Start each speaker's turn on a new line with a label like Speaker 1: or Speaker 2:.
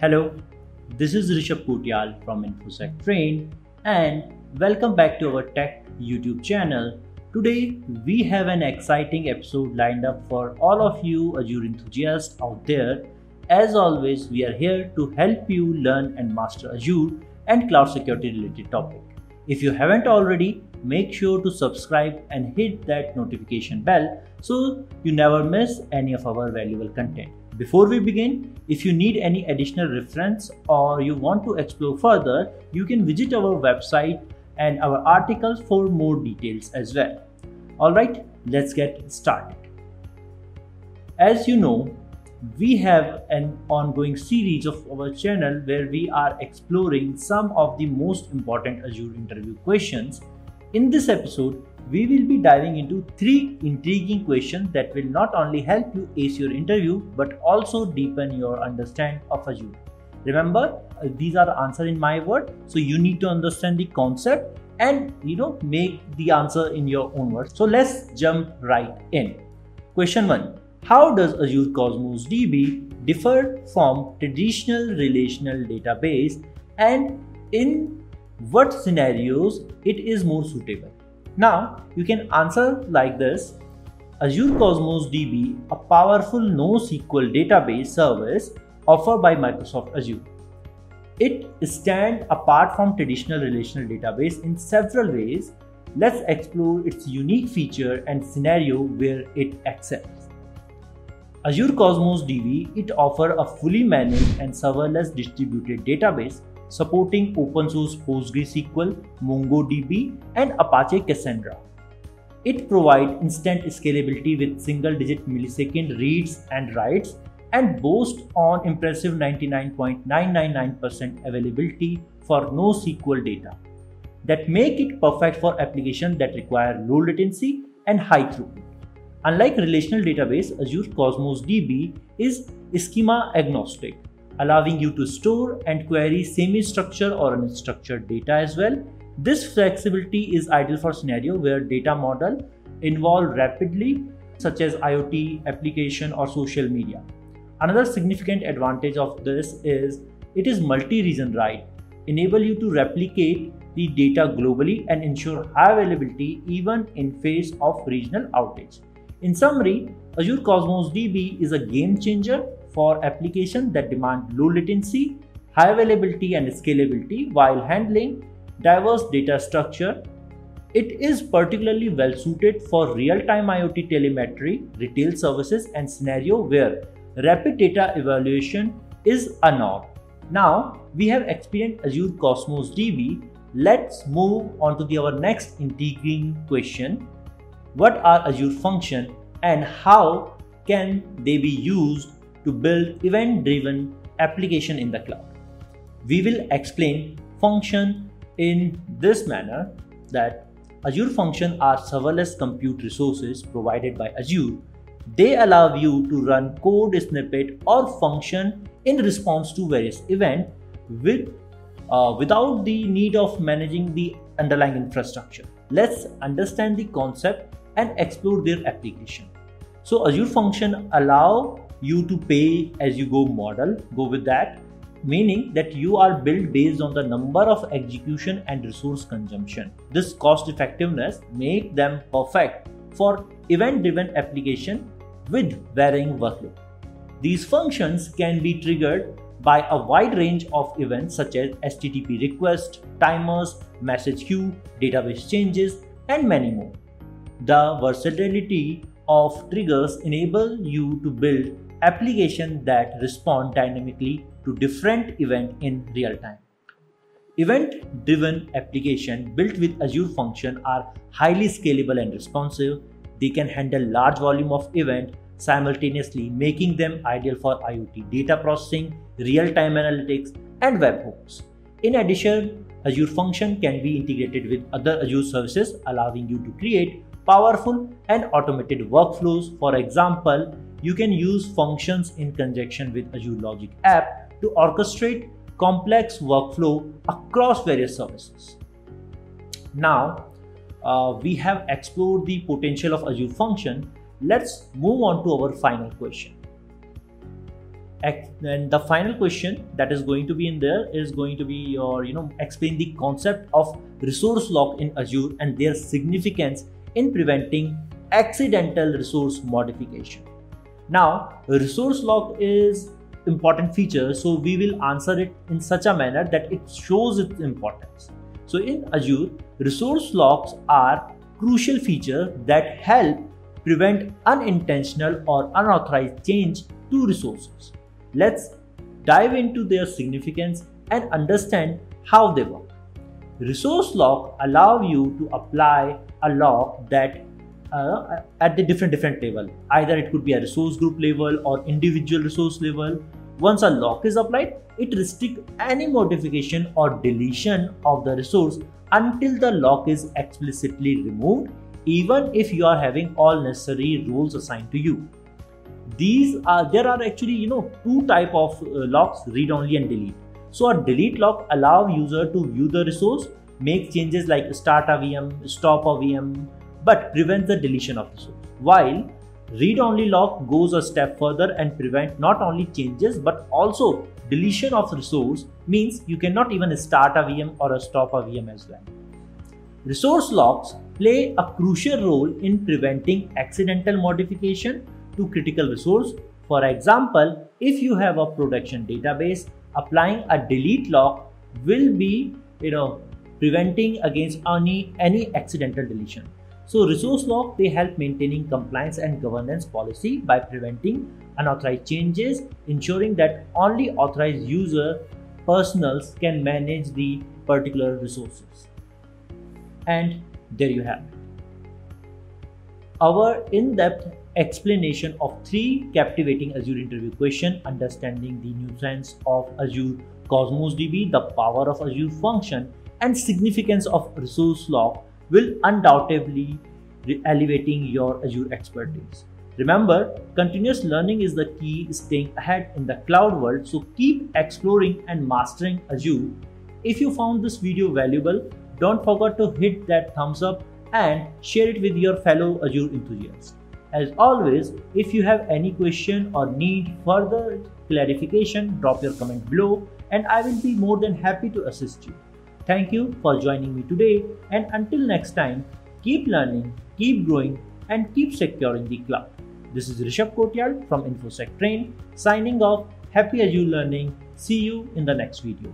Speaker 1: Hello, this is Rishabh Kotial from InfoSec Train and welcome back to our Tech YouTube channel. Today we have an exciting episode lined up for all of you Azure enthusiasts out there. As always, we are here to help you learn and master Azure and cloud security related topic. If you haven't already, make sure to subscribe and hit that notification bell so you never miss any of our valuable content. Before we begin, if you need any additional reference or you want to explore further, you can visit our website and our articles for more details as well. Alright, let's get started. As you know, we have an ongoing series of our channel where we are exploring some of the most important Azure interview questions. In this episode, we will be diving into three intriguing questions that will not only help you ace your interview but also deepen your understanding of Azure. Remember, uh, these are answered in my word, so you need to understand the concept and you know make the answer in your own words. So let's jump right in. Question 1. How does Azure Cosmos DB differ from traditional relational database and in what scenarios it is more suitable? Now, you can answer like this Azure Cosmos DB, a powerful NoSQL database service offered by Microsoft Azure. It stands apart from traditional relational database in several ways. Let's explore its unique feature and scenario where it excels. Azure Cosmos DB, it offers a fully managed and serverless distributed database supporting open source PostgreSQL, MongoDB, and Apache Cassandra. It provides instant scalability with single digit millisecond reads and writes and boasts on impressive 99.999% availability for NoSQL data that make it perfect for applications that require low latency and high throughput. Unlike relational database, Azure Cosmos DB is schema agnostic allowing you to store and query semi-structured or unstructured data as well. This flexibility is ideal for scenario where data model involve rapidly such as IoT application or social media. Another significant advantage of this is it is multi-region write, enable you to replicate the data globally and ensure high availability even in face of regional outage. In summary, Azure Cosmos DB is a game changer for applications that demand low latency, high availability and scalability while handling diverse data structure. It is particularly well suited for real-time IoT telemetry, retail services and scenario where rapid data evaluation is a norm. Now we have experienced Azure Cosmos DB. Let's move on to the, our next intriguing question. What are Azure functions and how can they be used to build event driven application in the cloud. We will explain function in this manner that Azure function are serverless compute resources provided by Azure. They allow you to run code snippet or function in response to various event with uh, without the need of managing the underlying infrastructure. Let's understand the concept and explore their application. So Azure function allow you to pay as you go model go with that. Meaning that you are built based on the number of execution and resource consumption. This cost effectiveness make them perfect for event driven application with varying workload. These functions can be triggered by a wide range of events such as http request timers message queue database changes and many more. The versatility of triggers enable you to build application that respond dynamically to different event in real time. Event driven application built with Azure function are highly scalable and responsive. They can handle large volume of event simultaneously making them ideal for IoT data processing, real-time analytics and webhooks. In addition, Azure function can be integrated with other Azure services allowing you to create powerful and automated workflows. For example, you can use functions in conjunction with Azure Logic app to orchestrate complex workflow across various services. Now, uh, we have explored the potential of Azure function. Let's move on to our final question. and the final question that is going to be in there is going to be your you know explain the concept of resource lock in azure and their significance in preventing accidental resource modification now resource lock is important feature so we will answer it in such a manner that it shows its importance so in azure resource locks are crucial feature that help prevent unintentional or unauthorized change to resources Let's dive into their significance and understand how they work. Resource lock allow you to apply a lock that uh, at the different different level. Either it could be a resource group level or individual resource level. Once a lock is applied, it restricts any modification or deletion of the resource until the lock is explicitly removed, even if you are having all necessary rules assigned to you these are there are actually you know two type of uh, locks read only and delete so a delete lock allow user to view the resource make changes like start a vm stop a vm but prevent the deletion of the source while read only lock goes a step further and prevent not only changes but also deletion of resource means you cannot even start a vm or a stop a vm as well resource locks play a crucial role in preventing accidental modification to critical resource. For example, if you have a production database, applying a delete lock will be, you know, preventing against any, any accidental deletion. So resource lock, they help maintaining compliance and governance policy by preventing unauthorized changes, ensuring that only authorized user personals can manage the particular resources. And there you have it. Our in-depth explanation of three captivating Azure interview question, understanding the nuisance of Azure Cosmos DB, the power of Azure function, and significance of resource lock will undoubtedly elevating your Azure expertise. Remember, continuous learning is the key staying ahead in the cloud world, so keep exploring and mastering Azure. If you found this video valuable, don't forget to hit that thumbs up and share it with your fellow Azure enthusiasts. As always, if you have any question or need further clarification, drop your comment below and I will be more than happy to assist you. Thank you for joining me today and until next time, keep learning, keep growing and keep securing the cloud. This is Rishabh Kotyal from InfoSec Train signing off. Happy Azure learning. See you in the next video.